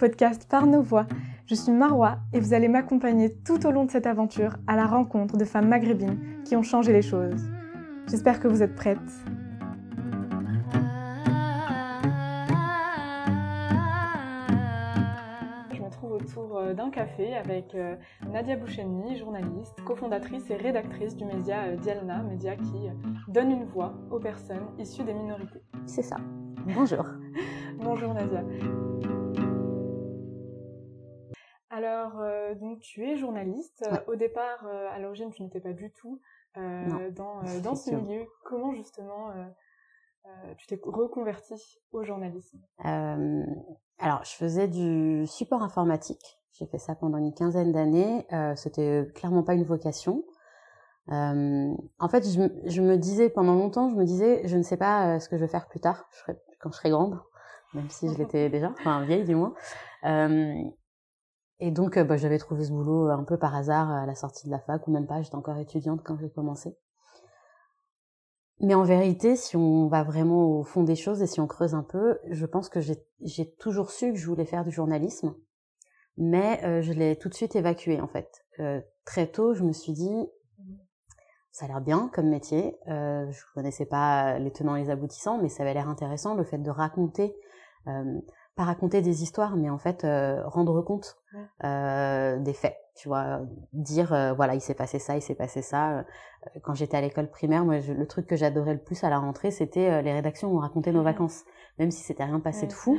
Podcast Par nos voix. Je suis Marwa et vous allez m'accompagner tout au long de cette aventure à la rencontre de femmes maghrébines qui ont changé les choses. J'espère que vous êtes prêtes. Je me trouve autour euh, d'un café avec euh, Nadia Boucheni, journaliste, cofondatrice et rédactrice du média euh, Dialna, média qui donne une voix aux personnes issues des minorités. C'est ça. Bonjour. Bonjour Nadia. Alors, donc tu es journaliste. Au départ, à l'origine, tu n'étais pas du tout dans, dans ce milieu. Comment justement tu t'es reconvertie au journalisme? Alors, je faisais du support informatique. J'ai fait ça pendant une quinzaine d'années. C'était clairement pas une vocation. en fait, je, je, me disais pendant longtemps, je me disais, je ne sais pas ce que je vais faire plus tard, je serai, quand je serai grande, même si je l'étais déjà, enfin vieille du moins. Et donc, bah, j'avais trouvé ce boulot un peu par hasard à la sortie de la fac, ou même pas, j'étais encore étudiante quand j'ai commencé. Mais en vérité, si on va vraiment au fond des choses et si on creuse un peu, je pense que j'ai toujours su que je voulais faire du journalisme, mais euh, je l'ai tout de suite évacué en fait. Euh, très tôt, je me suis dit, ça a l'air bien comme métier. Euh, je connaissais pas les tenants et les aboutissants, mais ça avait l'air intéressant le fait de raconter euh, pas raconter des histoires, mais en fait euh, rendre compte euh, des faits. Tu vois, dire euh, voilà, il s'est passé ça, il s'est passé ça. Quand j'étais à l'école primaire, moi, le truc que j'adorais le plus à la rentrée, c'était les rédactions où on racontait nos vacances, même si c'était rien passé de fou.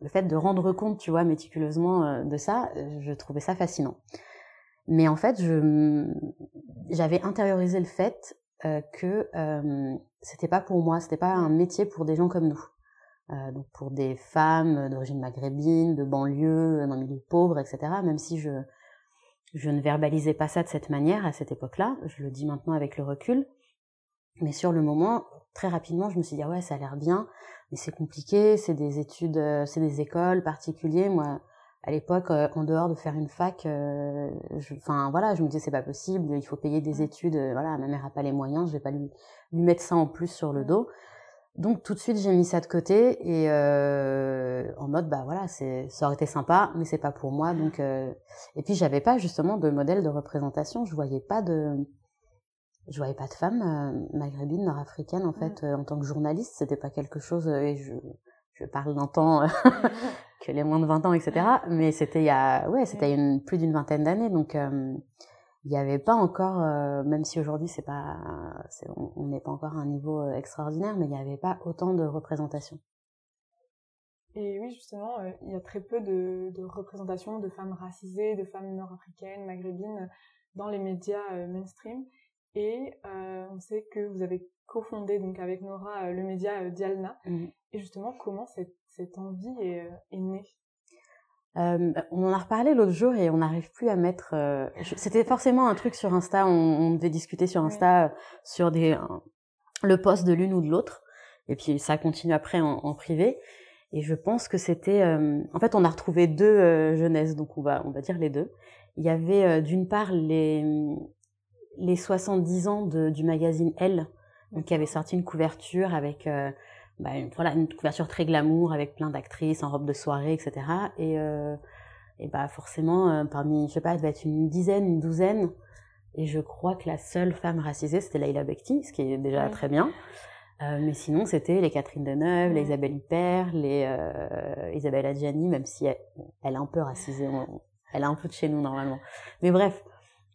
Le fait de rendre compte, tu vois, méticuleusement de ça, je trouvais ça fascinant. Mais en fait, je j'avais intériorisé le fait que c'était pas pour moi, c'était pas un métier pour des gens comme nous. Euh, donc pour des femmes d'origine maghrébine, de banlieue, d'un milieu pauvre, etc. Même si je, je ne verbalisais pas ça de cette manière à cette époque-là, je le dis maintenant avec le recul. Mais sur le moment, très rapidement, je me suis dit, ah ouais, ça a l'air bien, mais c'est compliqué, c'est des études, euh, c'est des écoles particulières. Moi, à l'époque, euh, en dehors de faire une fac, enfin voilà, je me disais, c'est pas possible, il faut payer des études, voilà, ma mère a pas les moyens, je vais pas lui, lui mettre ça en plus sur le dos. Donc tout de suite j'ai mis ça de côté et euh, en mode bah voilà c'est ça aurait été sympa mais c'est pas pour moi. Donc euh, et puis j'avais pas justement de modèle de représentation. Je voyais pas de je voyais pas de femme euh, maghrébine nord-africaine en fait euh, en tant que journaliste. C'était pas quelque chose euh, et je je parle d'un temps que les moins de 20 ans etc mais c'était il y a ouais c'était une plus d'une vingtaine d'années. Donc il n'y avait pas encore, euh, même si aujourd'hui c'est pas, on n'est pas encore à un niveau euh, extraordinaire, mais il n'y avait pas autant de représentation. Et oui, justement, euh, il y a très peu de, de représentation de femmes racisées, de femmes nord-africaines, maghrébines dans les médias mainstream. Et on sait que vous avez cofondé donc avec Nora le média Dialna. Mmh. Et justement, comment cette, cette envie est, est née? Euh, on en a reparlé l'autre jour et on n'arrive plus à mettre. Euh, c'était forcément un truc sur Insta. On, on devait discuter sur Insta euh, sur des le poste de l'une ou de l'autre. Et puis ça continue après en, en privé. Et je pense que c'était. en fait, on a retrouvé deux jeunesses, donc on va on va dire les deux. Il y avait d'une part les les 70 ans de, du magazine Elle, donc qui avait sorti une couverture avec bah, une, voilà, une couverture très glamour avec plein d'actrices en robe de soirée, etc. Et, euh, et bah forcément, euh, parmi, je sais pas, il devait être une dizaine, une douzaine. Et je crois que la seule femme racisée, c'était Laila Bekti, ce qui est déjà très bien. Euh, mais sinon, c'était les Catherine Deneuve, les Isabelle Huppert, les Isabelle Adjani, même si elle, elle, est un peu racisée, elle est un peu de chez nous normalement. Mais bref,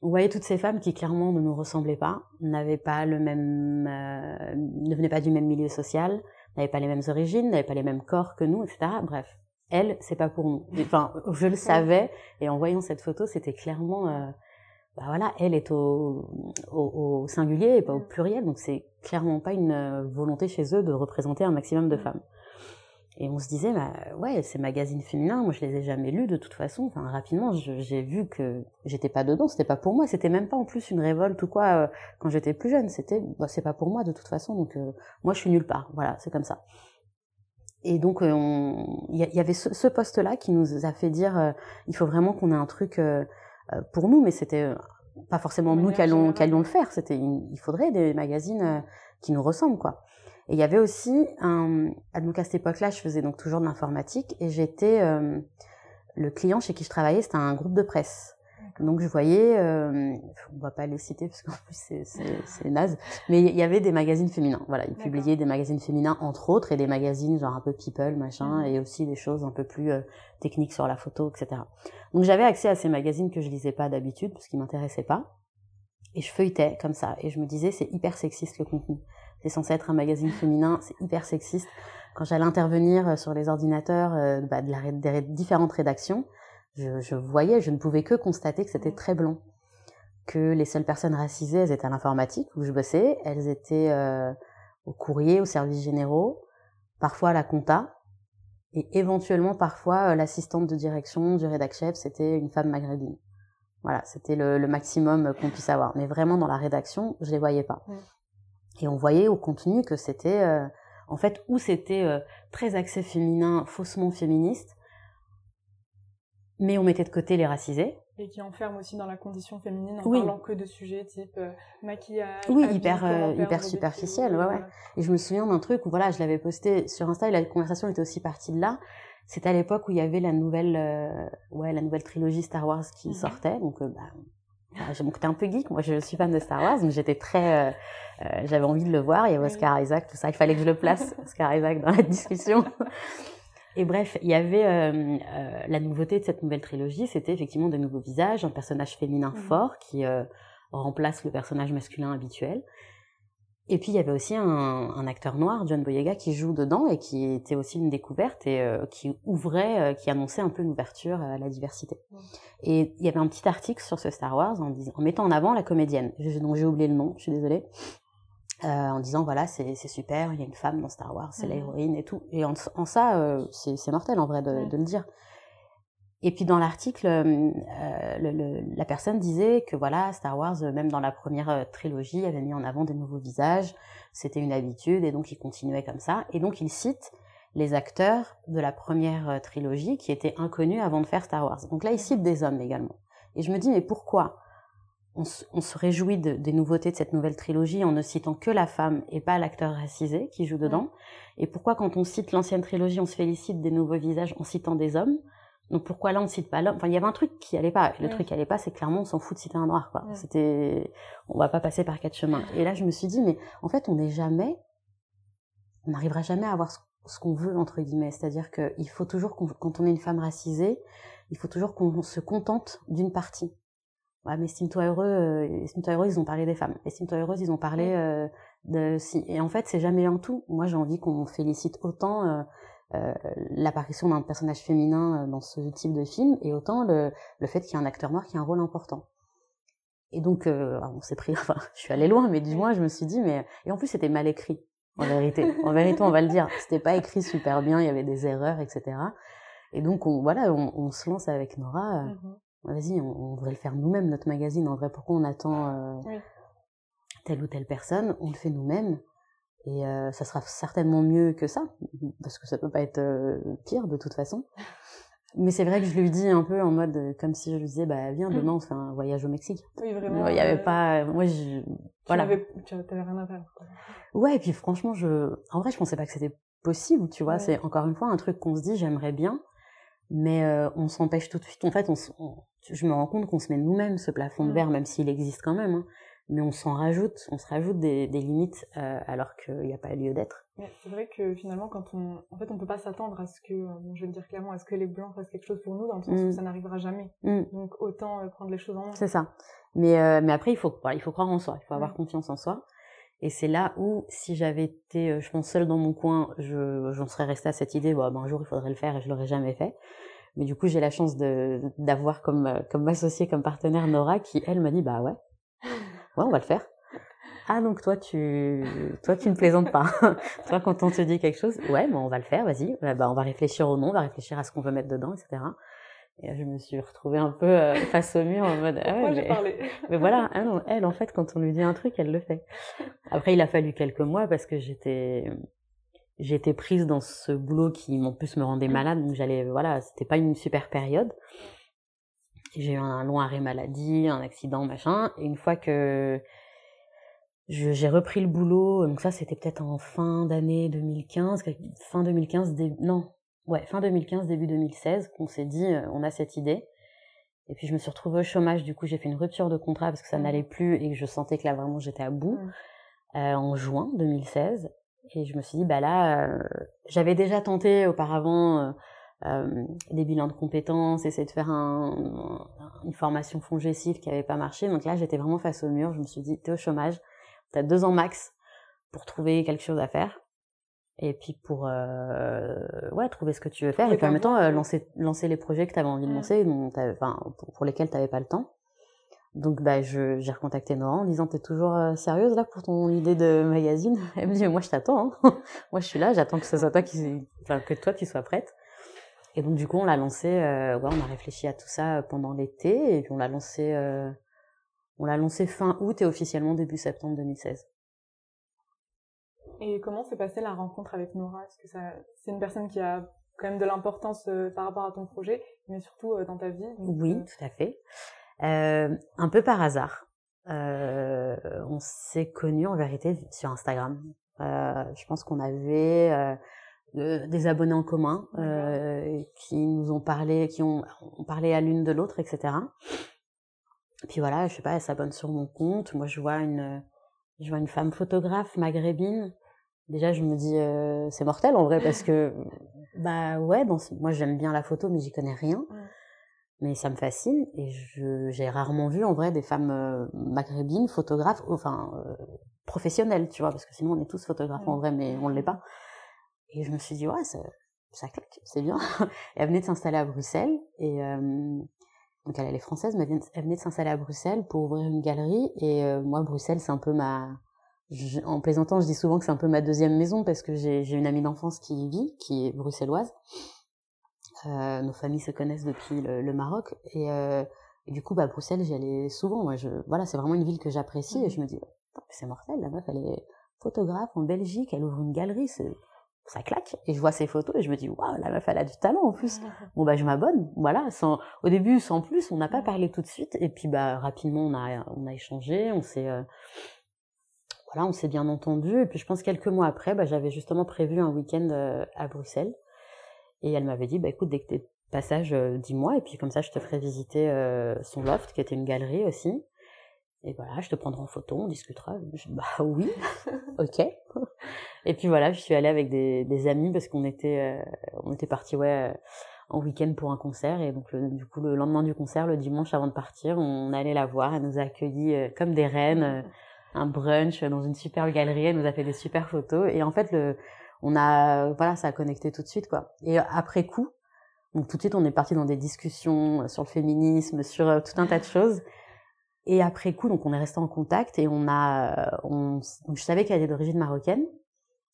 vous voyez toutes ces femmes qui clairement ne nous ressemblaient pas, n'avaient pas le même, euh, ne venaient pas du même milieu social, n'avaient pas les mêmes origines, n'avaient pas les mêmes corps que nous, etc. Bref, elle, c'est pas pour nous. Enfin, je le savais, et en voyant cette photo, c'était clairement, euh, bah voilà, elle est au, au, au, singulier et pas au pluriel, donc c'est clairement pas une euh, volonté chez eux de représenter un maximum de femmes. Et on se disait, bah ouais, ces magazines féminins, moi je les ai jamais lus de toute façon. Enfin, rapidement, j'ai vu que j'étais pas dedans, c'était pas pour moi, c'était même pas en plus une révolte ou quoi euh, quand j'étais plus jeune. C'était, bah, c'est pas pour moi de toute façon, donc euh, moi je suis nulle part. Voilà, c'est comme ça. Et donc euh, il y, y, avait ce, ce poste-là qui nous a fait dire, il faut vraiment qu'on ait un truc pour nous, mais c'était pas forcément nous qui allions, qui allions le faire. C'était, il faudrait des magazines qui nous ressemblent, quoi. Et il y avait aussi un, donc à cette époque-là, je faisais donc toujours de l'informatique et j'étais, euh, le client chez qui je travaillais, c'était un groupe de presse. Donc je voyais, euh, on va pas les citer parce qu'en plus c'est, naze, mais il y avait des magazines féminins. Voilà, ils publiaient des magazines féminins entre autres et des magazines genre un peu people machin mhm. et aussi des choses un peu plus euh, techniques sur la photo, etc. Donc j'avais accès à ces magazines que je lisais pas d'habitude parce qu'ils m'intéressaient pas et je feuilletais comme ça et je me disais c'est hyper sexiste le contenu. C'est censé être un magazine féminin, c'est hyper sexiste. Quand j'allais intervenir euh, sur les ordinateurs euh, bah, de la, des différentes rédactions, je, je, voyais, je ne pouvais que constater que c'était très blanc. Que les seules personnes racisées, elles étaient à l'informatique où je bossais, elles étaient euh, au courrier, aux services généraux, parfois à la compta, et éventuellement parfois euh, l'assistante de direction du rédac chef, c'était une femme maghrébine. Voilà, c'était le, le, maximum qu'on puisse avoir. Mais vraiment dans la rédaction, je les voyais pas. Et on voyait au contenu que c'était, euh, en fait, où c'était euh, très axé féminin, faussement féministe, mais on mettait de côté les racisés. Et qui enferme aussi dans la condition féminine en parlant que de sujets type euh, maquillage. Oui, hyper, euh, hyper superficiel, ouais, ouais. Et je me souviens d'un truc où voilà, je l'avais posté sur Insta et la conversation était aussi partie de là. C'était à l'époque où il y avait la nouvelle, ouais, la nouvelle trilogie Star Wars qui mhm. sortait. Donc, bah, j'ai un peu geek. Moi, je suis fan de Star Wars, mais j'étais très, j'avais envie de le voir. Il y avait Oscar Isaac, tout ça. Il fallait que je le place, Oscar Isaac, dans la discussion. Et bref, il y avait euh, euh, la nouveauté de cette nouvelle trilogie, c'était effectivement de nouveaux visages, un personnage féminin mhm. fort qui euh, remplace le personnage masculin habituel. Et puis il y avait aussi un, un, acteur noir, John Boyega, qui joue dedans et qui était aussi une découverte et euh, qui ouvrait, qui annonçait un peu une ouverture à la diversité. Et il y avait un petit article sur ce Star Wars en, disant, en mettant en avant la comédienne, dont j'ai oublié le nom, je suis désolée, euh, en disant voilà c'est super il y a une femme dans StarArs c'est mhm. l'héroïne et tout. Et en, en ça euh, c'est mortel en vrai de, de, le dire et puis dans l'article euh, le, la personne disait que voilà Star Wars même dans la première trilogie avait mis en avant des nouveaux visages. C'était une habitude et donc il continuait comme ça. Et donc il cite les acteurs de la première trilogie qui étaient inconnus avant de faire Star Wars. Donc là il cite des hommes également. Et je me dis mais pourquoi on, se réjouit des nouveautés de cette nouvelle trilogie en ne citant que la femme et pas l'acteur racisé qui joue dedans? Et pourquoi quand on cite l'ancienne trilogie, on se félicite des nouveaux visages en citant des hommes? Donc pourquoi là on ne cite pas l'homme? Enfin, il y avait un truc qui allait pas. Le truc qui allait pas, c'est clairement on s'en fout de citer un noir, quoi. C'était, on va pas passer par quatre chemins. Et là, je me suis dit, mais en fait, on n'est jamais, on n'arrivera jamais à avoir ce, qu'on veut entre guillemets. C'est-à-dire qu'il faut toujours, quand on est une femme racisée, il faut toujours qu'on se contente d'une partie ouais, mais estime-toi heureux, euh, estime-toi heureux, ils ont parlé des femmes. Estime-toi heureuse, ils ont parlé euh, de si. Et en fait, c'est jamais un tout. Moi, j'ai envie qu'on félicite autant euh, euh l'apparition d'un personnage féminin euh, dans ce type de film et autant le, le fait qu'il y ait un acteur noir qui a un rôle important. Et donc, euh, on s'est pris. Enfin, je suis allée loin, mais du moins, je me suis dit, mais et en plus, c'était mal écrit. En vérité, en vérité, on va le dire. C'était pas écrit super bien. Il y avait des erreurs, etc. Et donc, on, voilà, on, on se lance avec Nora. Mm-hmm vas-y, on, on, devrait le faire nous-mêmes, notre magazine. En vrai, pourquoi on attend euh, telle ou telle personne? On le fait nous-mêmes. Et euh, ça sera certainement mieux que ça, parce que ça peut pas être euh, pire de toute façon. Mais c'est vrai que je lui dis un peu en mode comme si je lui disais bah viens demain on fait un voyage au Mexique. Oui vraiment. Il y avait pas moi je voilà. Tu avais rien à faire. Ouais et puis franchement je en vrai je pensais pas que c'était possible tu vois c'est encore une fois un truc qu'on se dit j'aimerais bien mais euh, on s'empêche tout de suite. En fait, on, je me rends compte qu'on se met nous-mêmes ce plafond de verre, même s'il existe quand même. Hein. Mais on s'en rajoute, on se rajoute des, des limites euh, alors qu'il n'y a pas lieu d'être. C'est vrai que finalement, quand on, en fait, on peut pas s'attendre à ce que, je vais le dire clairement, à ce que les blancs fassent quelque chose pour nous, dans le sens où mm. ça n'arrivera jamais. Mm. Donc autant euh, prendre les choses en main. C'est ça. Mais euh, mais après, il faut, il faut croire en soi, il faut avoir confiance en soi. Et c'est là où, si j'avais été, euh, je pense, seule dans mon coin, je, j'en serais restée à cette idée, bon, ben, un jour il faudrait le faire et je l'aurais jamais fait. Mais du coup, j'ai la chance de, d'avoir comme, euh, comme associé, comme partenaire Nora, qui, elle, m'a dit, bah ouais, ouais, on va le faire. Ah, donc toi, tu, toi, tu ne plaisantes pas. toi, quand on te dit quelque chose, ouais, bon, on va le faire, vas-y. Bah, on va réfléchir au nom, on va réfléchir à ce qu'on veut mettre dedans, etc. Et je me suis retrouvée un peu euh, face au mur en mode ah ouais, mais... Parlé? mais voilà elle, elle en fait quand on lui dit un truc elle le fait après il a fallu quelques mois parce que j'étais j'étais prise dans ce boulot qui en plus me rendait malade donc j'allais voilà c'était pas une super période j'ai eu un long arrêt maladie un accident machin et une fois que j'ai repris le boulot, donc ça c'était peut-être en fin d'année 2015, fin 2015, non, ouais, fin 2015, début 2016, qu'on s'est dit, euh, on a cette idée. Et puis je me suis retrouvée au chômage, du coup j'ai fait une rupture de contrat parce que ça mmh. n'allait plus et que je sentais que là vraiment j'étais à bout, mmh. euh, en juin 2016. Et je me suis dit, bah là, euh, j'avais déjà tenté auparavant euh, des bilans de compétences, essayer de faire un, une formation fongécile qui avait pas marché. Donc là, j'étais vraiment face au mur. Je me suis dit, t'es au chômage, t'as deux ans max pour trouver quelque chose à faire. Et puis pour euh, ouais trouver ce que tu veux faire et puis en même temps euh, lancer lancer les projets que tu avais envie de mmh. lancer enfin pour, pour, lesquels tu pas le temps donc bah je j'ai recontacté Nora en disant t'es toujours euh, sérieuse là pour ton idée de magazine? Elle me dit moi je t'attends hein. moi je suis là j'attends que ce soit toi qui enfin que toi tu sois prête et donc du coup, on l'a lancé, euh, ouais, on a réfléchi à tout ça pendant l'été et puis on l'a lancé, euh, on l'a lancé fin août et officiellement début septembre 2016. Et comment s'est passée la rencontre avec Nora? Est-ce que ça, c'est une personne qui a quand même de l'importance euh, par rapport à ton projet, mais surtout euh, dans ta vie? Oui, tout à fait. un peu par hasard. on s'est connus en vérité sur Instagram. je pense qu'on avait des abonnés en commun euh, qui nous ont parlé, qui ont, ont parlé à l'une de l'autre, etc. Puis voilà, je sais pas, elle s'abonne sur mon compte. Moi, je vois une, je vois une femme photographe maghrébine. Déjà, je me dis, euh, c'est mortel en vrai parce que, bah ouais, bon, moi j'aime bien la photo, mais j'y connais rien. Mais ça me fascine et j'ai rarement vu en vrai des femmes euh, maghrébines, photographes, enfin professionnelles, tu vois, parce que sinon on est tous photographes en vrai, mais on ne l'est pas. Et je me suis dit, ouais, ça, ça claque, c'est bien. Et elle venait de s'installer à Bruxelles. Et euh, donc elle, elle est française, mais elle venait de s'installer à Bruxelles pour ouvrir une galerie. Et euh, moi, Bruxelles, c'est un peu ma... en plaisantant, je dis souvent que c'est un peu ma deuxième maison parce que j'ai une amie d'enfance qui y vit, qui est bruxelloise. Euh, nos familles se connaissent depuis le, le Maroc. Et, et, du coup, bah, Bruxelles, j'y allais souvent. Moi, je, voilà, c'est vraiment une ville que j'apprécie. Et mmh. je me dis, c'est mortel, la meuf, elle est photographe en Belgique, elle ouvre une galerie, c'est ça claque et je vois ses photos et je me dis waouh la meuf elle a du talent en plus bon bah je m'abonne voilà sans au début sans plus on n'a pas parlé tout de suite et puis bah rapidement on a on a échangé on s'est euh, voilà on s'est bien entendu et puis je pense quelques mois après bah j'avais justement prévu un week-end euh, à Bruxelles et elle m'avait dit bah écoute dès que t'es passage euh, dis-moi et puis comme ça je te ferai visiter son loft qui était une galerie aussi et voilà, je te prendrai en photo, on discutera. Je, bah oui, ok. Et puis voilà, je suis allée avec des, des amis parce qu'on était, euh, on était partis ouais en week-end pour un concert et donc le, du coup le lendemain du concert, le dimanche avant de partir, on allait la voir. Elle nous a accueillis euh, comme des reines, euh, un brunch dans une super galerie. Elle nous a fait des super photos et en fait le, on a voilà, ça a connecté tout de suite quoi. Et après coup, donc tout de suite on est parti dans des discussions sur le féminisme, sur tout un tas de choses. Et après coup, donc on est resté en contact et on a, on, je savais qu'elle était d'origine marocaine,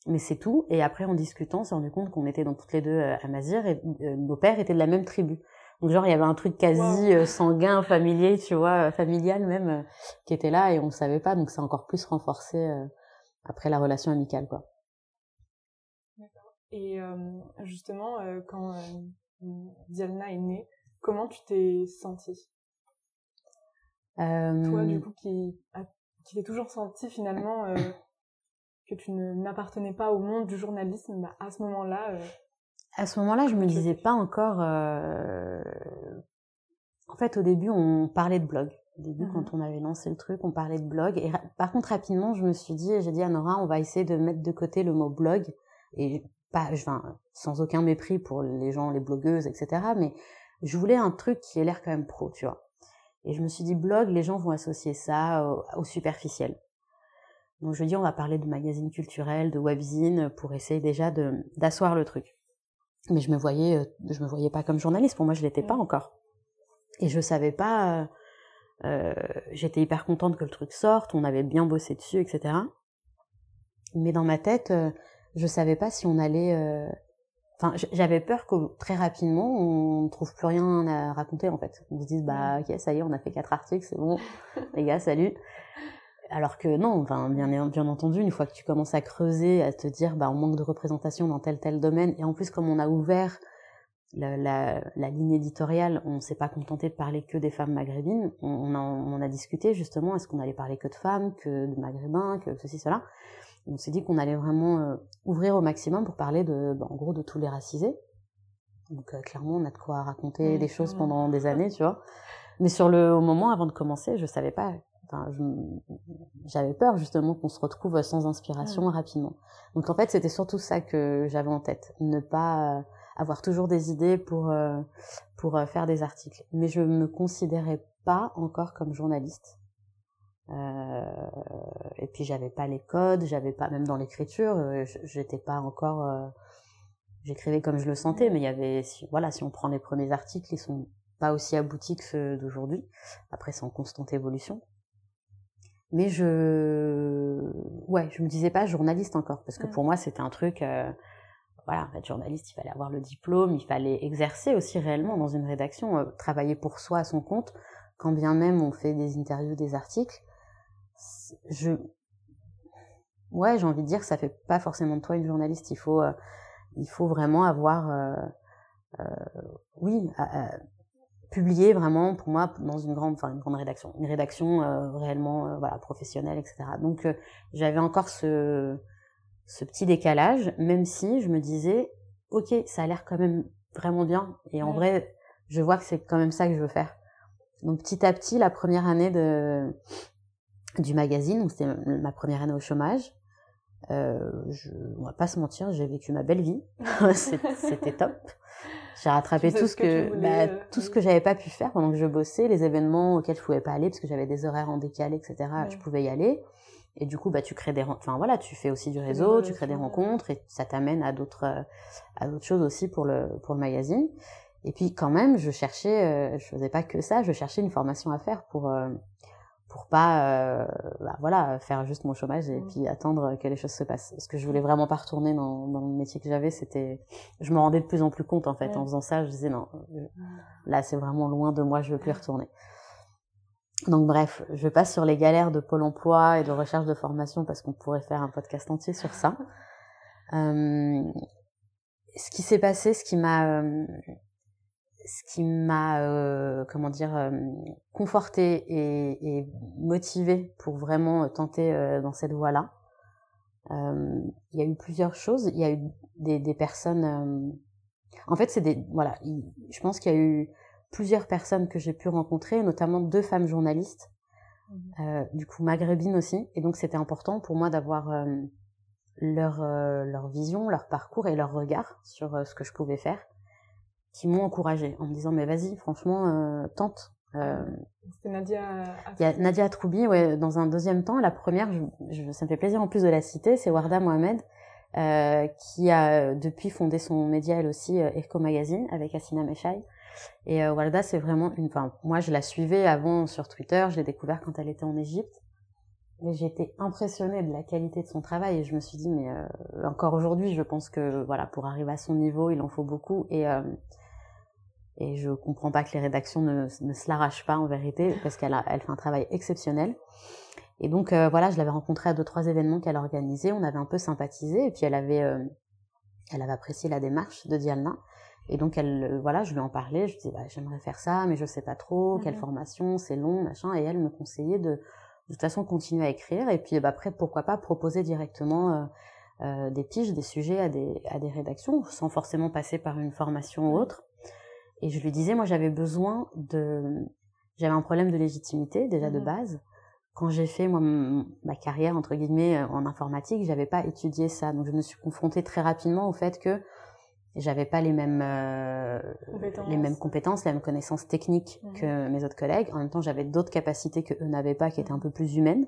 mais c'est tout. Et après, en discutant, on s'est rendu compte qu'on était donc toutes les deux euh, à Mazir et euh, nos pères étaient de la même tribu. Donc genre il y avait un truc quasi euh, sanguin, familier, tu vois, familial même, qui était là et on ne savait pas. Donc c'est encore plus renforcé après la relation amicale, quoi. D'accord. Et justement, quand Dialna est née, comment tu t'es sentie? Euh... Toi, du coup, qui, qui t'es toujours senti finalement euh, que tu n'appartenais pas au monde du journalisme, bah, à ce moment-là. Euh... À ce moment-là, je me disais pas encore. Euh... En fait, au début, on parlait de blog. Au début, mmh quand on avait lancé le truc, on parlait de blog. Et par contre, rapidement, je me suis dit, j'ai dit à Nora, on va essayer de mettre de côté le mot blog et pas, enfin, sans aucun mépris pour les gens, les blogueuses, etc. Mais je voulais un truc qui ait l'air quand même pro, tu vois. Et je me suis dit, blog, les gens vont associer ça au, superficiel. Donc je dis, on va parler de magazine culturel, de webzine, pour essayer déjà de d'asseoir le truc. Mais je me voyais, euh, je me voyais pas comme journaliste. Pour moi, je l'étais pas encore. Et je savais pas. Euh, J'étais hyper contente que le truc sorte. On avait bien bossé dessus, etc. Mais dans ma tête, euh, je savais pas si on allait euh, Enfin, j'avais peur que très rapidement on ne trouve plus rien à raconter en fait. On se dise bah ok ça y est on a fait quatre articles c'est bon les gars salut. Alors que non, enfin bien bien entendu une fois que tu commences à creuser à te dire bah on manque de représentation dans tel tel domaine et en plus comme on a ouvert la, la, la, ligne éditoriale, on s'est pas contenté de parler que des femmes maghrébines. On, on, a, on a, discuté justement, est-ce qu'on allait parler que de femmes, que de maghrébins, que ceci, cela. On s'est dit qu'on allait vraiment euh, ouvrir au maximum pour parler de, bah, en gros, de tous les racisés. Donc euh, clairement, on a de quoi raconter des choses pendant des années, tu vois. Mais sur le au moment, avant de commencer, je savais pas. Enfin, j'avais peur justement qu'on se retrouve sans inspiration rapidement. Donc en fait, c'était surtout ça que j'avais en tête, ne pas avoir toujours des idées pour euh, pour euh, faire des articles. Mais je me considérais pas encore comme journaliste. Euh, et puis j'avais pas les codes, j'avais pas même dans l'écriture, euh, j'étais pas encore. Euh, j'écrivais comme je le sentais, mais il y avait, si, voilà, si on prend les premiers articles, ils sont pas aussi aboutis que ceux d'aujourd'hui. Après, c'est en constante évolution. Mais je, ouais, je me disais pas journaliste encore, parce que pour moi c'était un truc. Euh, voilà, être journaliste, il fallait avoir le diplôme, il fallait exercer aussi réellement dans une rédaction, euh, travailler pour soi à son compte, quand bien même on fait des interviews, des articles. Je, ouais, j'ai envie de dire, ça fait pas forcément de toi une journaliste. Il faut, euh, il faut vraiment avoir, euh, euh oui, publier vraiment pour moi dans une grande, enfin une grande rédaction, une rédaction réellement, voilà, professionnelle, etc. Donc j'avais encore ce ce petit décalage, même si je me disais, ok, ça a l'air quand même vraiment bien. Et en vrai, je vois que c'est quand même ça que je veux faire. Donc petit à petit, la première année de du magazine, c'était ma première année au chômage. Euh, je, on va pas se mentir, j'ai vécu ma belle vie. c'était top. J'ai rattrapé tout ce que, bah, euh, tout ce que j'avais pas pu faire pendant que je bossais, les événements auxquels je pouvais pas aller parce que j'avais des horaires en décalé, etc. Je pouvais y aller. Et du coup, bah, tu crées des, enfin voilà, tu fais aussi du réseau, tu crées des rencontres et ça t'amène à d'autres, euh, à d'autres choses aussi pour le, pour le magazine. Et puis quand même, je cherchais, euh, je faisais pas que ça, je cherchais une formation à faire pour, euh, pour pas, bah, voilà, faire juste mon chômage et mmh. puis attendre que les choses se passent. Parce que je voulais vraiment pas retourner dans, dans le métier que j'avais. C'était, je me rendais de plus en plus compte en fait en faisant ça. Je disais non, là c'est vraiment loin de moi, je veux plus retourner. Donc bref, je passe sur les galères de Pôle Emploi et de recherche de formation parce qu'on pourrait faire un podcast entier sur ça. Euh, ce qui s'est passé, ce qui m'a, euh, ce qui m'a, euh, comment dire, euh, conforté et, et motivé pour vraiment tenter dans cette voie-là. il y a eu plusieurs choses. Il y a eu des, des personnes. en fait, c'est des, voilà. Je pense qu'il y a eu plusieurs personnes que j'ai pu rencontrer, notamment deux femmes journalistes, euh, du coup maghrébines aussi. Et donc c'était important pour moi d'avoir euh, leur, euh, leur vision, leur parcours et leur regard sur euh, ce que je pouvais faire, qui m'ont encouragée en me disant mais vas-y, franchement, tente. C'était Nadia. Il y a Nadia Atroubi, ouais. Dans un deuxième temps, la première, je, je, ça me fait plaisir en plus de la citer, c'est Warda Mohamed. qui a depuis fondé son média elle aussi, Echo Magazine, avec Assina Meshai. Et euh, Walda, c'est vraiment une. Enfin, moi, je la suivais avant sur Twitter. Je l'ai découvert quand elle était en Égypte. Et j'ai été impressionnée de la qualité de son travail. Et je me suis dit, mais euh, encore aujourd'hui, je pense que voilà, pour arriver à son niveau, il en faut beaucoup. Et euh, et je comprends pas que les rédactions ne, ne se l'arrachent pas en vérité, parce qu'elle a, elle fait un travail exceptionnel. Et donc euh, voilà, je l'avais rencontrée à deux trois événements qu'elle organisait. On avait un peu sympathisé. Et puis elle avait euh, elle avait apprécié la démarche de Dialna. Et donc, elle, euh, voilà, je lui en parlais, je disais, bah, j'aimerais faire ça, mais je sais pas trop, quelle mhm. formation, c'est long, machin. Et elle me conseillait de, de toute façon, continuer à écrire. Et puis, bah, après, pourquoi pas proposer directement euh, euh, des piges, des sujets à des, à des rédactions, sans forcément passer par une formation ou autre. Et je lui disais, moi, j'avais besoin de, j'avais un problème de légitimité, déjà de mhm. base. Quand j'ai fait, moi, ma carrière, entre guillemets, en informatique, j'avais pas étudié ça. Donc, je me suis confrontée très rapidement au fait que j'avais pas les mêmes euh, les mêmes compétences, les mêmes connaissances techniques mhm. que mes autres collègues. En même temps, j'avais d'autres capacités que eux n'avaient pas, qui étaient un peu plus humaines.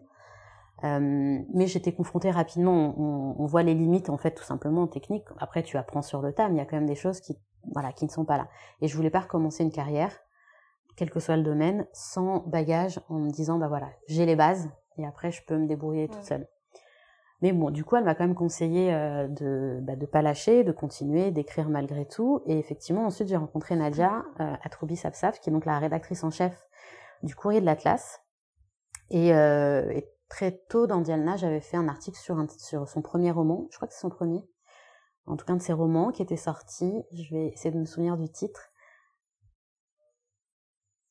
Euh, mais j'étais confrontée rapidement. On, on, voit les limites en fait, tout simplement en technique. Après, tu apprends sur le tas, mais il y a quand même des choses qui voilà qui ne sont pas là. Et je voulais pas recommencer une carrière, quel que soit le domaine, sans bagage, en me disant bah voilà, j'ai les bases et après je peux me débrouiller toute seule. Mais bon, du coup, elle m'a quand même conseillé euh, de bah, de pas lâcher, de continuer, d'écrire malgré tout. Et effectivement, ensuite, j'ai rencontré Nadia euh, Atroubi Sapsaf, qui est donc la rédactrice en chef du Courrier de l'Atlas. Et, euh, et, très tôt dans Dialna, j'avais fait un article sur, un, sur son premier roman, je crois que c'est son premier, en tout cas de ses romans qui était sorti. Je vais essayer de me souvenir du titre.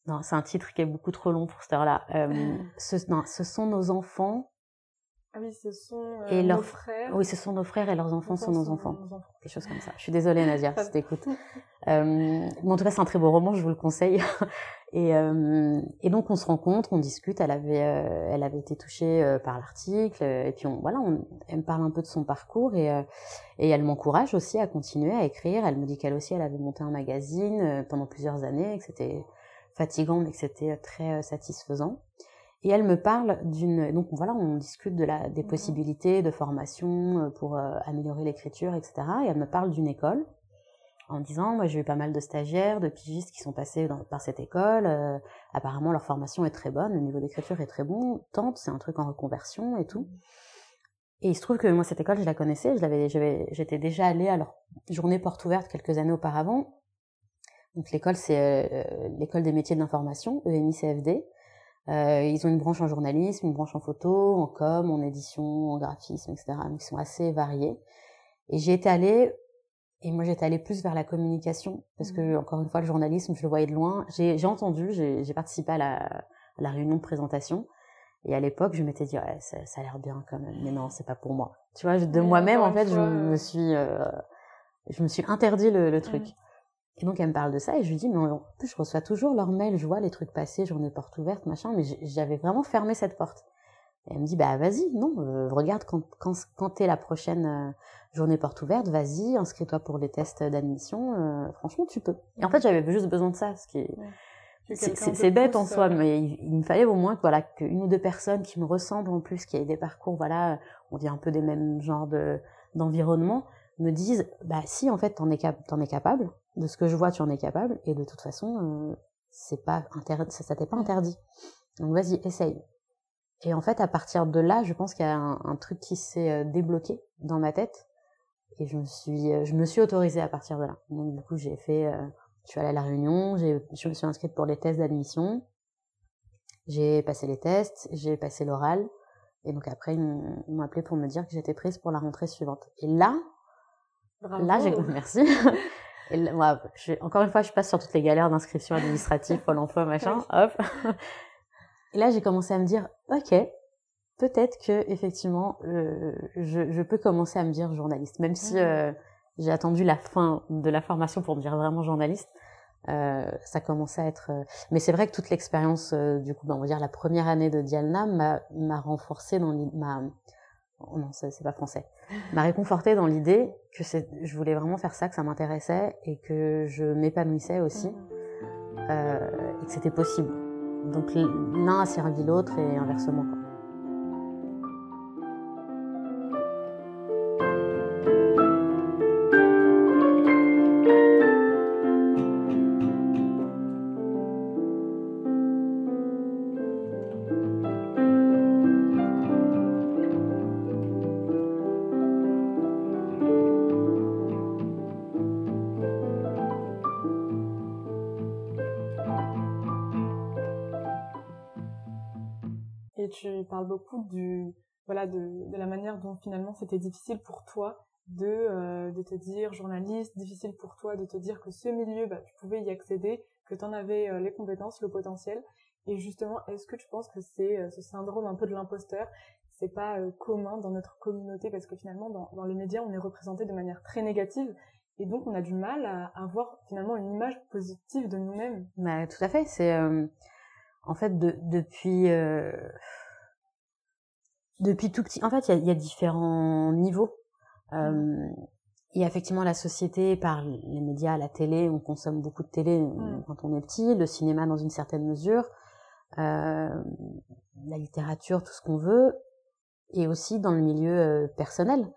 Non, c'est un titre qui est beaucoup trop long pour cette heure-là. Euh, ce, non, ce sont nos enfants. Ah oui, ce sont euh, et nos frères. Oui, ce sont nos frères et leurs enfants sont nos enfants. Quelque chose comme ça. Je suis désolée, Nadia, si t'écoutes. euh, mais en tout cas, c'est un très beau roman, je vous le conseille. et, euh, et donc, on se rencontre, on discute. Elle avait, euh, elle avait été touchée euh, par l'article. Et puis, on, voilà, on, elle me parle un peu de son parcours et, et elle m'encourage aussi à continuer à écrire. Elle me dit qu'elle aussi, elle avait monté un magazine pendant plusieurs années, que c'était fatigant, mais que c'était très satisfaisant. Et elle me parle d'une donc voilà on discute de la des possibilités de formation pour améliorer l'écriture etc et elle me parle d'une école en disant moi j'ai eu pas mal de stagiaires de pigistes qui sont passés dans, par cette école. Apparemment leur formation est très bonne le niveau d'écriture est très bon. Tente c'est un truc en reconversion et tout. Et il se trouve que moi cette école je la connaissais. Je l'avais j'étais déjà allée à leur journée porte ouverte quelques années auparavant. Donc l'école, c'est euh, l'école des métiers de l'information, EMI-CFD. Euh, ils ont une branche en journalisme, une branche en photo, en com, en édition, en graphisme, etc. Donc ils sont assez variés. Et j'ai été allée, et moi j'étais allée plus vers la communication, parce que mmh. encore une fois le journalisme, je le voyais de loin. J'ai entendu, j'ai participé à la, à la, réunion de présentation. Et à l'époque, je m'étais dit, ouais, ça, ça a l'air bien quand même, mais non, c'est pas pour moi. Tu vois, de moi-même, en fait, je me suis, euh, je me suis interdit le, le truc. Et donc elle me parle de ça et je lui dis mais en plus je reçois toujours leurs mails, je vois les trucs passer, ai porte ouverte machin, mais j'avais vraiment fermé cette porte. Et elle me dit bah vas-y, non, euh, regarde quand quand quand t'es la prochaine euh, journée porte ouverte, vas-y, inscris-toi pour les tests d'admission, euh, franchement tu peux. Et en fait j'avais juste besoin de ça, ce qui est c'est bête en soi, mais il, me fallait au moins voilà qu'une ou deux personnes qui me ressemblent en plus, qui aient des parcours voilà, on dit un peu des mêmes genres de d'environnement, me disent bah si en fait t'en es, cap es capable de ce que je vois tu en es capable. Et de toute façon euh, c'est pas interdit ça, ça t'est pas interdit. Donc vas-y essaye. Et en fait à partir de là je pense qu'il y a un, truc qui s'est euh, débloqué dans ma tête. Et je me suis euh, je me suis autorisée à partir de là. Donc du coup j'ai fait je suis allée à la réunion je me suis inscrite pour les tests d'admission. J'ai passé les tests j'ai passé l'oral. Et donc après ils m'ont appelé pour me dire que j'étais prise pour la rentrée suivante. Et là Là, j'ai merci. Et moi, je, encore une fois, je passe sur toutes les galères d'inscription administrative, Pôle emploi, machin, hop. Et là, j'ai commencé à me dire, ok, peut-être que effectivement, euh, je, je, peux commencer à me dire journaliste, même si euh, j'ai attendu la fin de la formation pour me dire vraiment journaliste. Euh, ça commençait à être. Mais c'est vrai que toute l'expérience, du coup, ben, on va dire la première année de Dialna m'a renforcé dans ma Oh non, c'est pas français, m'a réconforté dans l'idée que je voulais vraiment faire ça, que ça m'intéressait et que je m'épanouissais aussi mmh. euh, et que c'était possible. Donc l'un a servi l'autre et inversement. tu c'était difficile pour toi de euh, de te dire journaliste, difficile pour toi de te dire que ce milieu bah, tu pouvais y accéder, que tu en avais euh, les compétences, le potentiel. Et justement, est-ce que tu penses que c'est euh, ce syndrome un peu de l'imposteur c'est pas commun dans notre communauté? Parce que finalement dans, les médias on est représenté de manière très négative et donc on a du mal à avoir finalement une image positive de nous-mêmes. Bah, tout à fait, c'est en fait de, depuis depuis tout petit. En fait, il y a, différents niveaux. Euh, il y a effectivement la société par les médias, la télé, on consomme beaucoup de télé mm. quand on est petit, le cinéma dans une certaine mesure, euh, la littérature, tout ce qu'on veut, et aussi dans le milieu euh, personnel.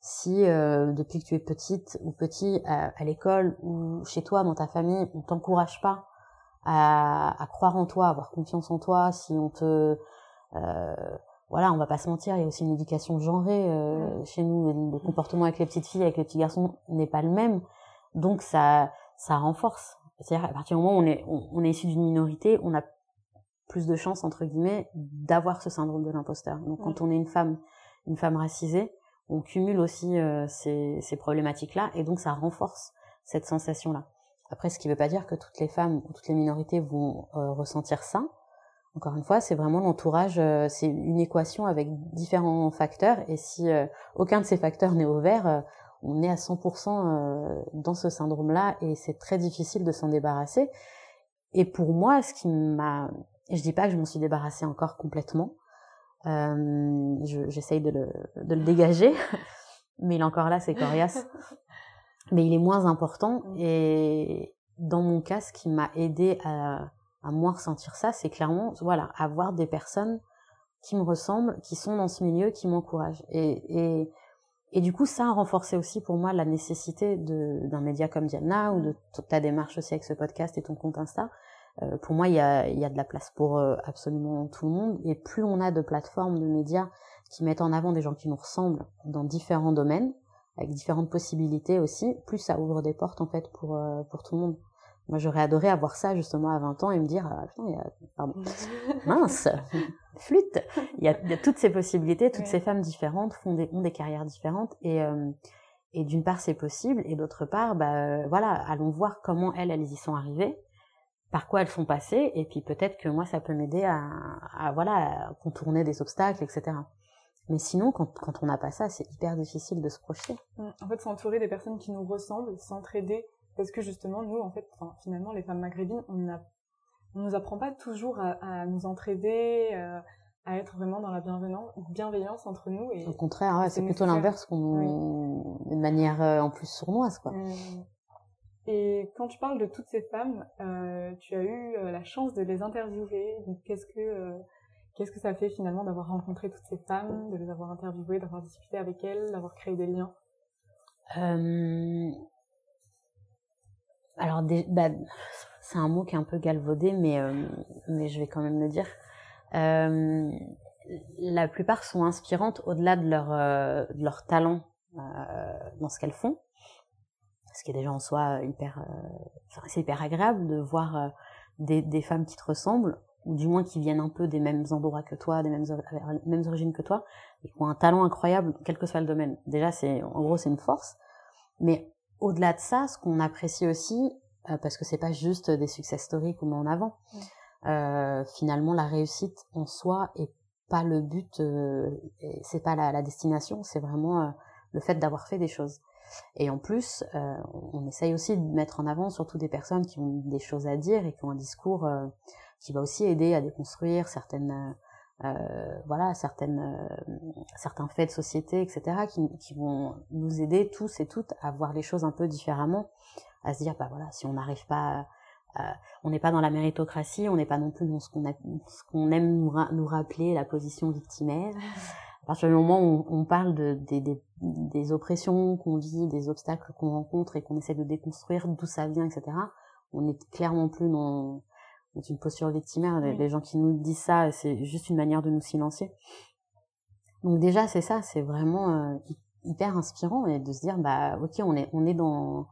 Si euh, depuis que tu es petite ou petit à, l'école ou chez toi, dans ta famille, on t'encourage pas à, à, croire en toi, à avoir confiance en toi, si on te euh, voilà, on va pas se mentir, il y a aussi une éducation genrée euh, chez nous. Le comportement avec les petites filles, avec les petits garçons n'est pas le même, donc ça, ça renforce. C'est-à-dire à partir du moment où on est, on, est issu d'une minorité, on a plus de chances entre guillemets d'avoir ce syndrome de l'imposteur. Donc quand on est une femme, une femme racisée, on cumule aussi euh, ces, ces problématiques-là et donc ça renforce cette sensation-là. Après, ce qui ne veut pas dire que toutes les femmes ou toutes les minorités vont euh, ressentir ça. Encore une fois, c'est vraiment l'entourage, euh, c'est une équation avec différents facteurs et si aucun de ces facteurs n'est au vert, on est à 100% dans ce syndrome-là et c'est très difficile de s'en débarrasser. Et pour moi, ce qui m'a, je dis pas que je m'en suis débarrassée encore complètement, euh, j'essaye de, le, de le dégager, mais il est encore là, c'est coriace. mais il est moins important. Mm. Et dans mon cas, ce qui m'a aidé à, à moins ressentir ça, c'est clairement, voilà, avoir des personnes qui me ressemblent, qui sont dans ce milieu, qui m'encouragent. Et, et, et du coup, ça a renforcé aussi pour moi la nécessité d'un média comme Diana ou de ta démarche aussi avec ce podcast et ton compte Insta, euh, pour moi, il y a, y a, de la place pour euh, absolument tout le monde. Et plus on a de plateformes, de médias qui mettent en avant des gens qui nous ressemblent dans différents domaines, avec différentes possibilités aussi, plus ça ouvre des portes en fait pour euh, pour tout le monde. Moi, j'aurais adoré avoir ça justement à 20 ans et me dire, ah, putain, il y a, pardon, mince, flûte. Il y a, il y a toutes ces possibilités, toutes ces femmes différentes font des, ont des carrières différentes et et d'une part c'est possible et d'autre part, bah voilà, allons voir comment elles elles y sont arrivées par quoi elles font passer et puis peut-être que moi ça peut m'aider à, à, voilà contourner des obstacles etc mais sinon quand, quand on n'a pas ça c'est hyper difficile de se projeter. En fait s'entourer des personnes qui nous ressemblent s'entraider parce que justement nous en fait finalement les femmes maghrébines on a on nous apprend pas toujours à, à nous entraider euh, à être vraiment dans la bienveillance, bienveillance entre nous et au contraire ouais, c'est plutôt l'inverse qu'on oui. de manière euh, en plus sournoise quoi mmh. Et quand tu parles de toutes ces femmes, euh, tu as eu euh, la chance de les interviewer. Donc qu'est-ce que euh, qu'est-ce que ça fait finalement d'avoir rencontré toutes ces femmes, de les avoir interviewées, d'avoir discuté avec elles, d'avoir créé des liens? Euh... Alors bah, c'est un mot qui est un peu galvaudé, mais euh, je vais quand même le dire. Euh, la plupart sont inspirantes au-delà de leur de leur talent dans ce qu'elles font ce qui est déjà en soi hyper, euh, c'est hyper agréable de voir euh, des, des, femmes qui te ressemblent, ou du moins qui viennent un peu des mêmes endroits que toi, des mêmes, origines que toi, et qui ont un talent incroyable, quel que soit le domaine. Déjà, c'est, en gros, c'est une force. Au-delà de ça, ce qu'on apprécie aussi, euh, parce que c'est pas juste des success stories qu'on met en avant, euh, finalement, la réussite en soi est pas le but, euh, c'est pas la, la destination, c'est vraiment le fait d'avoir fait des choses. Et en plus, euh, on essaye aussi de mettre en avant surtout des personnes qui ont des choses à dire et qui ont un discours euh, qui va aussi aider à déconstruire certaines, euh, voilà, certaines, euh, certains faits de société, etc., qui, qui vont nous aider tous et toutes à voir les choses un peu différemment, à se dire, bah voilà, si on n'arrive pas on n'est pas dans la méritocratie, on n'est pas non plus dans ce qu'on qu'on aime nous, nous, rappeler, la position victimaire partir du moment où on, parle de, des, des, des oppressions qu'on vit, des obstacles qu'on rencontre et qu'on essaie de déconstruire d'où ça vient, etc., on n'est clairement plus dans, dans, une posture victimaire. Les, les gens qui nous disent ça, c'est juste une manière de nous silencier. Donc déjà, c'est ça, c'est vraiment euh, hyper inspirant et de se dire, bah ok, on est, on est dans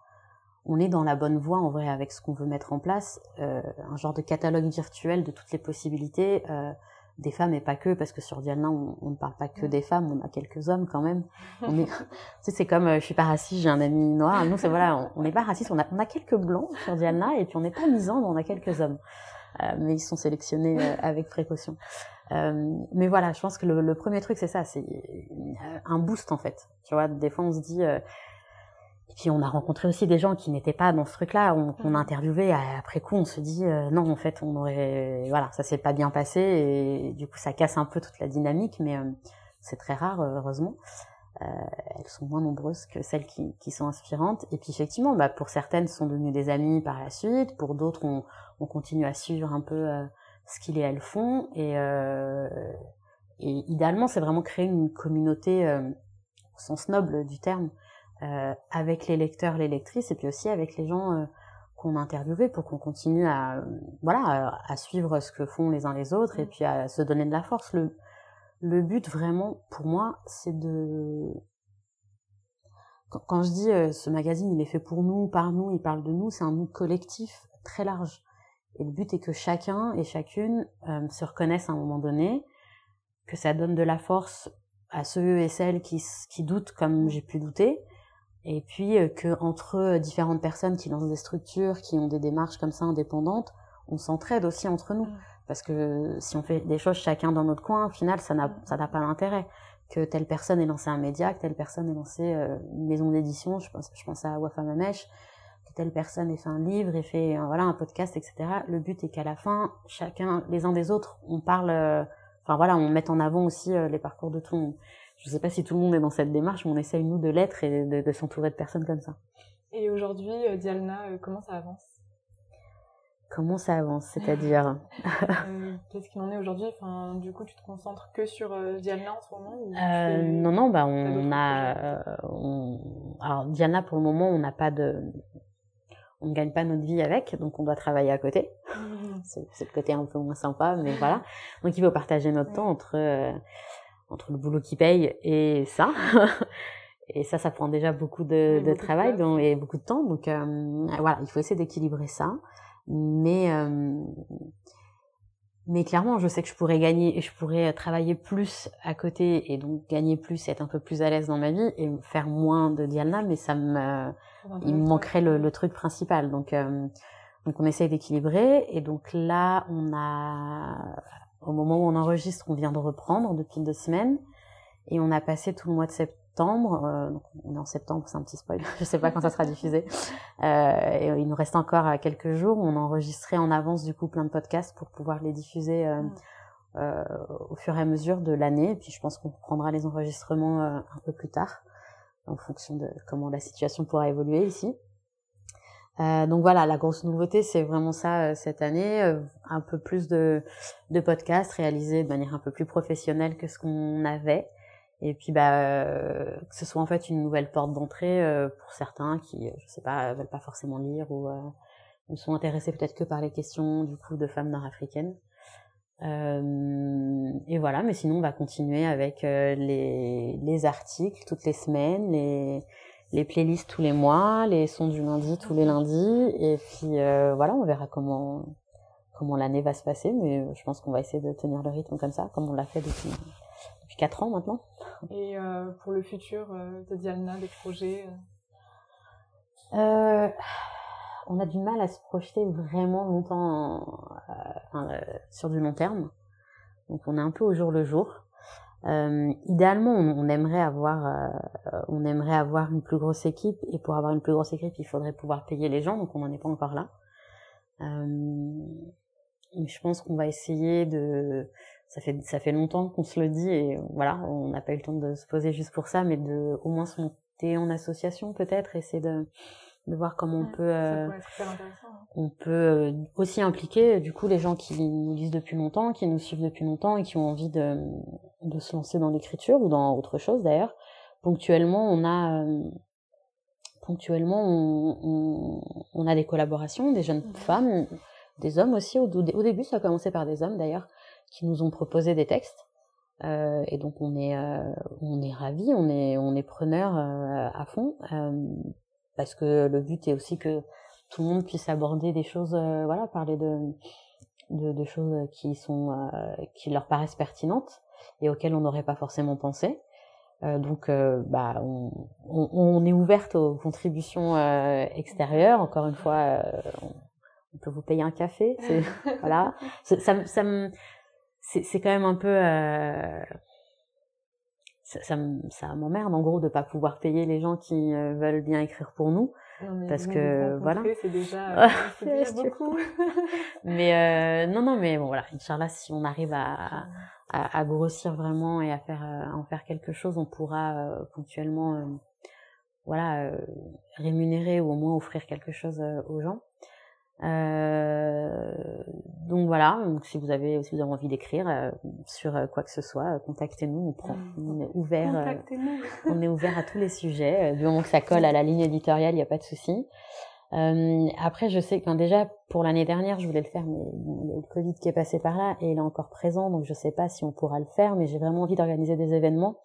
on est dans la bonne voie en vrai avec ce qu'on veut mettre en place, euh, un genre de catalogue virtuel de toutes les possibilités. Euh, des femmes et pas que parce que sur Diana on, ne parle pas que mm. des femmes on a quelques hommes quand même. On est tu sais c'est comme euh, je suis pas raciste j'ai un ami noir. Nous c'est voilà on n'est pas raciste on a on a quelques blancs sur Diana et puis on n'est pas misandre on a quelques hommes. Euh, mais ils sont sélectionnés euh, avec précaution. Euh, mais voilà je pense que le, le premier truc c'est ça c'est un boost en fait. Tu vois des fois on se dit et puis on a rencontré aussi des gens qui n'étaient pas dans ce truc-là, qu'on a interviewé. Après coup, on se dit euh, non, en fait, on aurait, voilà, ça s'est pas bien passé et du coup, ça casse un peu toute la dynamique, mais euh, c'est très rare, heureusement. Euh, elles sont moins nombreuses que celles qui, qui sont inspirantes. Et puis effectivement, bah, pour certaines, sont devenues des amies par la suite. Pour d'autres, on, on continue à suivre un peu ce qu'ils et elles font. Et, et idéalement, c'est vraiment créer une communauté au sens noble du terme euh, avec les lecteurs, les lectrices, et puis aussi avec les gens euh, qu'on a interviewés pour qu'on continue à voilà à, à, suivre ce que font les uns les autres et mm. puis à se donner de la force. Le le but vraiment pour moi, c'est de quand, quand je dis euh, ce magazine il est fait pour nous, par nous, il parle de nous, c'est un nous collectif très large. Et le but est que chacun et chacune euh, se reconnaisse à un moment donné, que ça donne de la force à ceux et celles qui, qui doutent comme j'ai pu douter, et puis que entre différentes personnes qui lancent des structures, qui ont des démarches comme ça indépendantes, on s'entraide aussi entre nous. Parce que si on fait des choses chacun dans notre coin, au final, ça n'a pas d'intérêt que telle personne ait lancé un média, que telle personne ait lancé euh, une maison d'édition, je pense, je pense à Wafamamesh, que telle personne ait fait un livre et fait voilà un podcast, etc. Le but est qu'à la fin, chacun, les uns des autres, on parle, euh, enfin voilà, on met en avant aussi euh, les parcours de tout le monde. Je sais pas si tout le monde est dans cette démarche, mais on essaye nous de l'être et de, de s'entourer de personnes comme ça. Et aujourd'hui, Dialna, comment ça avance? Comment ça avance, c'est-à-dire? Euh, Qu'est-ce qu'il en est aujourd'hui? Enfin, du coup, tu te concentres que sur euh, Diana en ce moment euh, Non, non, bah on a, on... alors Diana pour le moment, on n'a pas de, on ne gagne pas notre vie avec, donc on doit travailler à côté. Mmh. c'est le côté un peu moins sympa, mais voilà. Donc il faut partager notre temps entre entre le boulot qui paye et ça. et ça, ça prend déjà beaucoup de, de travail donc, et beaucoup de temps. Donc voilà, il faut essayer d'équilibrer ça. Mais euh, mais clairement, je sais que je pourrais gagner et je pourrais travailler plus à côté et donc gagner plus, et être un peu plus à l'aise dans ma vie et faire moins de Diana, mais ça me, il me manquerait le, le truc principal. Donc, euh, donc on essaye d'équilibrer et donc là, on a, au moment où on enregistre, on vient de reprendre depuis deux semaines et on a passé tout le mois de septembre. Euh, donc on est en septembre, c'est un petit spoil. Je sais pas quand ça sera diffusé. Euh, et il nous reste encore euh, quelques jours. On a enregistré en avance du coup plein de podcasts pour pouvoir les diffuser euh, mm. euh au fur et à mesure de l'année. Et puis je pense qu'on prendra les enregistrements un peu plus tard, en fonction de comment la situation pourra évoluer ici. Euh, donc voilà, la grosse nouveauté, c'est vraiment ça cette année, un peu plus de, de podcasts réalisés de manière un peu plus professionnelle que ce qu'on avait, et puis bah euh, que ce soit en fait une nouvelle porte d'entrée euh, pour certains qui euh, je sais pas veulent pas forcément lire ou ne sont intéressés peut-être que par les questions du coup de femmes nord-africaines. Et voilà mais sinon on va continuer avec les les articles toutes les semaines les les playlists tous les mois les sons du lundi tous les lundis et puis voilà on verra comment comment l'année va se passer mais je pense qu'on va essayer de tenir le rythme comme ça comme on l'a fait depuis depuis 4 ans maintenant. Et euh, pour le futur euh, de Diana, des projets euh, euh... On a du mal à se projeter vraiment longtemps enfin, sur du long terme. Donc on est un peu au jour le jour. Euh, idéalement, on, aimerait avoir, euh, on aimerait avoir une plus grosse équipe, et pour avoir une plus grosse équipe, il faudrait pouvoir payer les gens, donc on n'en est pas encore là. Euh, je pense qu'on va essayer de, ça fait ça fait longtemps qu'on se le dit et voilà, on n'a pas eu le temps de se poser juste pour ça, mais de au moins se monter en association peut-être, essayer de de voir comment on peut euh, hein. on peut euh, aussi impliquer du coup les gens qui nous lisent depuis longtemps, qui nous suivent depuis longtemps et qui ont envie de de se lancer dans l'écriture ou dans autre chose d'ailleurs. Ponctuellement, on a euh, ponctuellement on, on, on, a des collaborations, des jeunes mmh. femmes, des hommes aussi. Au, au début, ça a commencé par des hommes d'ailleurs qui nous ont proposé des textes. Euh, et donc on est euh, on est ravis, on est on est preneur euh, à fond euh, parce que le but est aussi que tout le monde puisse aborder des choses, voilà, parler de, de, de choses qui sont qui leur paraissent pertinentes et auxquelles on n'aurait pas forcément pensé. donc bah on, on, on, est ouverte aux contributions extérieures. Encore une fois, on, on peut vous payer un café, voilà. Ça, ça, c'est quand même un peu euh, ça, ça, ça m'emmerde en gros de pas pouvoir payer les gens qui euh, veulent bien écrire pour nous. Parce que voilà. c'est déjà, euh, beaucoup. Mais euh, non non mais bon voilà inchallah si on arrive à, à, à grossir vraiment et à faire à en faire quelque chose on pourra ponctuellement voilà rémunérer ou au moins offrir quelque chose aux gens. euh, donc voilà, donc si vous avez si vous avez envie d'écrire euh, sur euh, quoi que ce soit, euh, contactez-nous, on prend, mmh. on est ouvert, on est ouvert à tous les sujets, du moment que ça colle à la ligne éditoriale, il n'y a pas de souci. après, je sais que déjà pour l'année dernière, je voulais le faire, mais il y a le Covid qui est passé par là et il est encore présent, donc je sais pas si on pourra le faire, mais j'ai vraiment envie d'organiser des événements,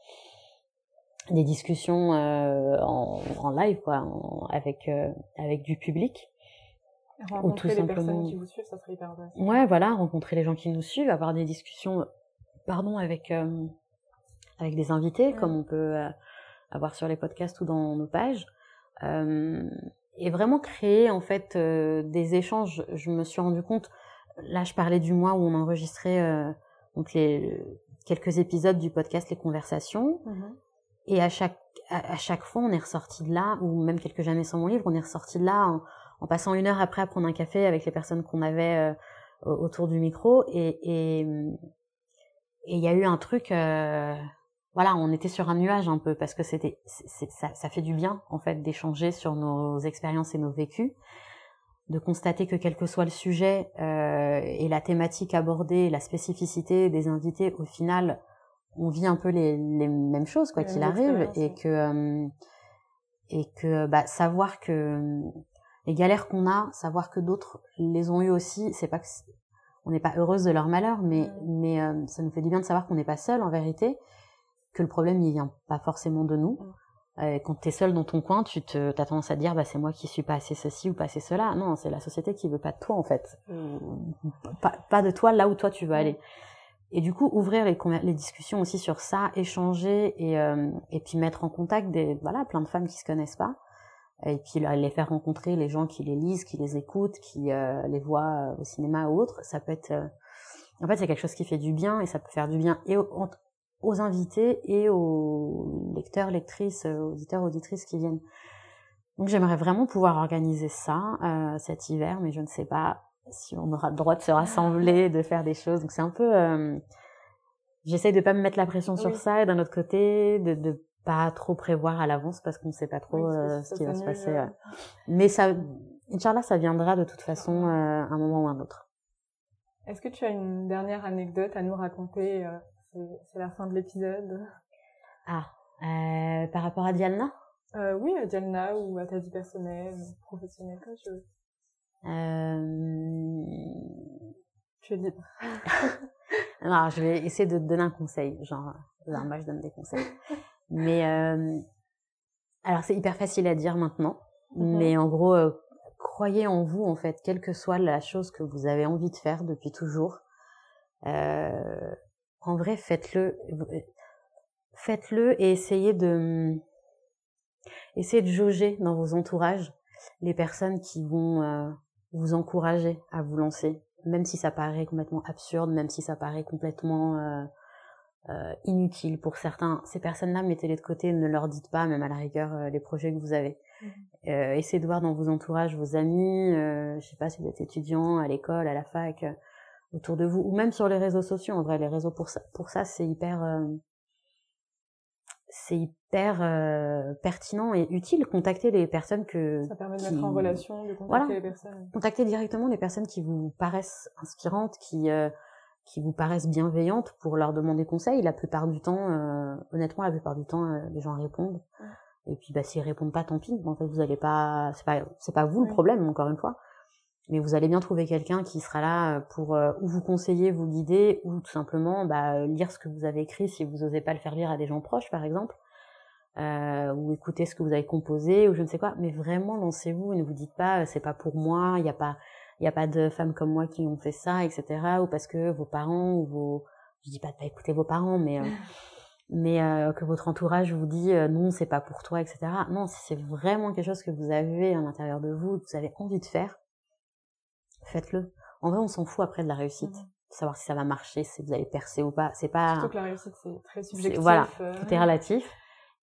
des discussions en, en, live, quoi, avec avec du public Rencontrer les personnes qui vous suivent, ça serait hyper Ouais, voilà, rencontrer les gens qui nous suivent, avoir des discussions, pardon, avec euh, avec des invités, comme on peut avoir sur les podcasts ou dans nos pages. et vraiment créer en fait des échanges. Je me suis rendu compte, là je parlais du mois où on enregistrait donc les quelques épisodes du podcast Les Conversations. Mhm. Et à chaque, à, chaque fois, on est ressorti de là, ou même quelques jamais sans mon livre, on est ressorti de là en, en, passant une heure après à prendre un café avec les personnes qu'on avait euh, autour du micro. Et il et, y a eu un truc, euh, voilà, on était sur un nuage un peu, parce que c'était, ça, ça fait du bien, en fait, d'échanger sur nos expériences et nos vécus de constater que quel que soit le sujet euh, et la thématique abordée, la spécificité des invités, au final, on vit un peu les, les mêmes choses quoi qu'il arrive et que euh, et que bah, savoir que les galères qu'on a, savoir que d'autres les ont eu aussi, c'est pas que on n'est pas heureuse de leur malheur, mais mais euh, ça nous fait du bien de savoir qu'on n'est pas seul en vérité, que le problème il vient pas forcément de nous. Euh, quand tu es seul dans ton coin, tu te, as tendance à dire bah c'est moi qui suis pas assez ceci ou pas assez cela. Non, c'est la société qui veut pas de toi en fait. Mm. Pas, pas, de toi là où toi tu veux aller. Et du coup, ouvrir les, les discussions aussi sur ça, échanger et, euh, et puis mettre en contact des voilà plein de femmes qui se connaissent pas, et puis les faire rencontrer les gens qui les lisent, qui les écoutent, qui euh, les voient au cinéma ou autre. Ça peut être, en fait, c'est quelque chose qui fait du bien et ça peut faire du bien et aux invités et aux lecteurs, lectrices, auditeurs, auditrices qui viennent. Donc j'aimerais vraiment pouvoir organiser ça euh, cet hiver, mais je ne sais pas si on aura le droit de se rassembler, de faire des choses. Donc c'est un peu, euh, j'essaye de pas me mettre la pression sur ça et d'un autre côté de, de pas trop prévoir à l'avance parce qu'on ne sait pas trop euh, ce qui va se passer. Mais ça, Inch'Allah, ça viendra de toute façon euh, un moment ou un autre. Est-ce que tu as une dernière anecdote à nous raconter c'est la fin de l'épisode? Ah, euh, par rapport à Diana euh, Oui, à Diana ou à ta vie personnelle, professionnelle, comme tu veux. Euh... Tu es libre. Je vais essayer de te donner un conseil. Genre, genre moi, je donne des conseils. Mais, euh... alors, c'est hyper facile à dire maintenant. Mhm. Mais en gros, euh, croyez en vous, en fait, quelle que soit la chose que vous avez envie de faire depuis toujours. Euh, en vrai, faites-le. Faites-le et essayez de, essayez de jauger dans vos entourages les personnes qui vont euh, vous encourager à vous lancer, même si ça paraît complètement absurde, même si ça paraît complètement euh, euh, inutile pour certains. Ces personnes-là, mettez-les de côté, ne leur dites pas, même à la rigueur, les projets que vous avez. Mmh. essayez de voir dans vos entourages vos amis, je sais pas si vous êtes étudiant à l'école, à la fac, autour de vous, ou même sur les réseaux sociaux. En vrai, les réseaux pour ça, pour ça, c'est hyper, euh, c'est hyper euh, pertinent et utile. Contacter les personnes que ça permet de mettre en relation, de contacter les personnes. Contacter directement les personnes qui vous paraissent inspirantes, qui euh, qui vous paraissent bienveillantes pour leur demander conseil. La plupart du temps, honnêtement, la plupart du temps, les gens répondent. Et puis, bah, s'ils répondent pas, tant pis. En fait, vous allez pas, c'est pas, c'est pas vous le problème, encore une fois mais vous allez bien trouver quelqu'un qui sera là euh, pour euh, ou vous conseiller, vous guider, ou tout simplement bah, lire ce que vous avez écrit si vous n'osez pas le faire lire à des gens proches, par exemple, euh, ou écouter ce que vous avez composé, ou je ne sais quoi. Mais vraiment, lancez-vous et ne vous dites pas c'est pas pour moi, il n'y a pas il y a pas de femmes comme moi qui ont fait ça, etc. Ou parce que vos parents ou vos je dis pas de pas écouter vos parents, mais mais que votre entourage vous dit non c'est pas pour toi, etc. Non, c'est vraiment quelque chose que vous avez à l'intérieur de vous, que vous avez envie de faire faites-le. En vrai, on s'en fout après de la réussite. Mmh. Savoir si ça va marcher, si vous allez percer ou pas. C'est pas. Surtout que la réussite, c'est très subjectif. Voilà, euh. tout est relatif.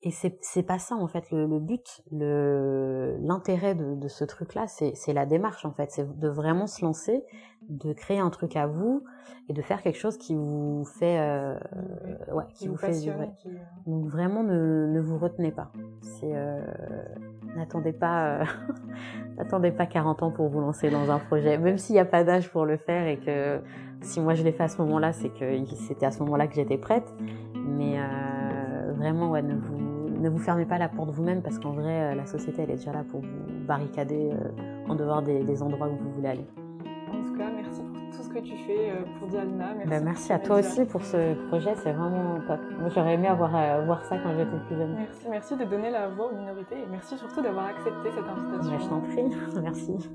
Et c'est pas ça en fait le, le but, le l'intérêt de, de ce truc-là, c'est c'est la démarche en fait, c'est de vraiment se lancer, de créer un truc à vous et de faire quelque chose qui vous fait euh, ouais, qui, vous, fait vibrer. Euh, Donc vraiment ne ne vous retenez pas. C'est euh, n'attendez pas euh, n'attendez pas 40 ans pour vous lancer dans un projet, même s'il n'y a pas d'âge pour le faire et que si moi je l'ai fait à ce moment-là, c'est que c'était à ce moment-là que j'étais prête. Mais vraiment ouais, ne vous ne vous fermez pas la porte vous-même parce qu'en vrai, euh, la société, elle est déjà là pour vous barricader euh, en dehors des, endroits où vous voulez aller. En tout cas, merci pour tout ce que tu fais euh, pour Diana. Merci, ben, merci à toi aussi pour ce projet, c'est vraiment top. Moi, j'aurais aimé avoir voir ça quand j'étais plus jeune. Merci, merci de donner la voix aux minorités et merci surtout d'avoir accepté cette invitation. Ben, je t'en prie, merci.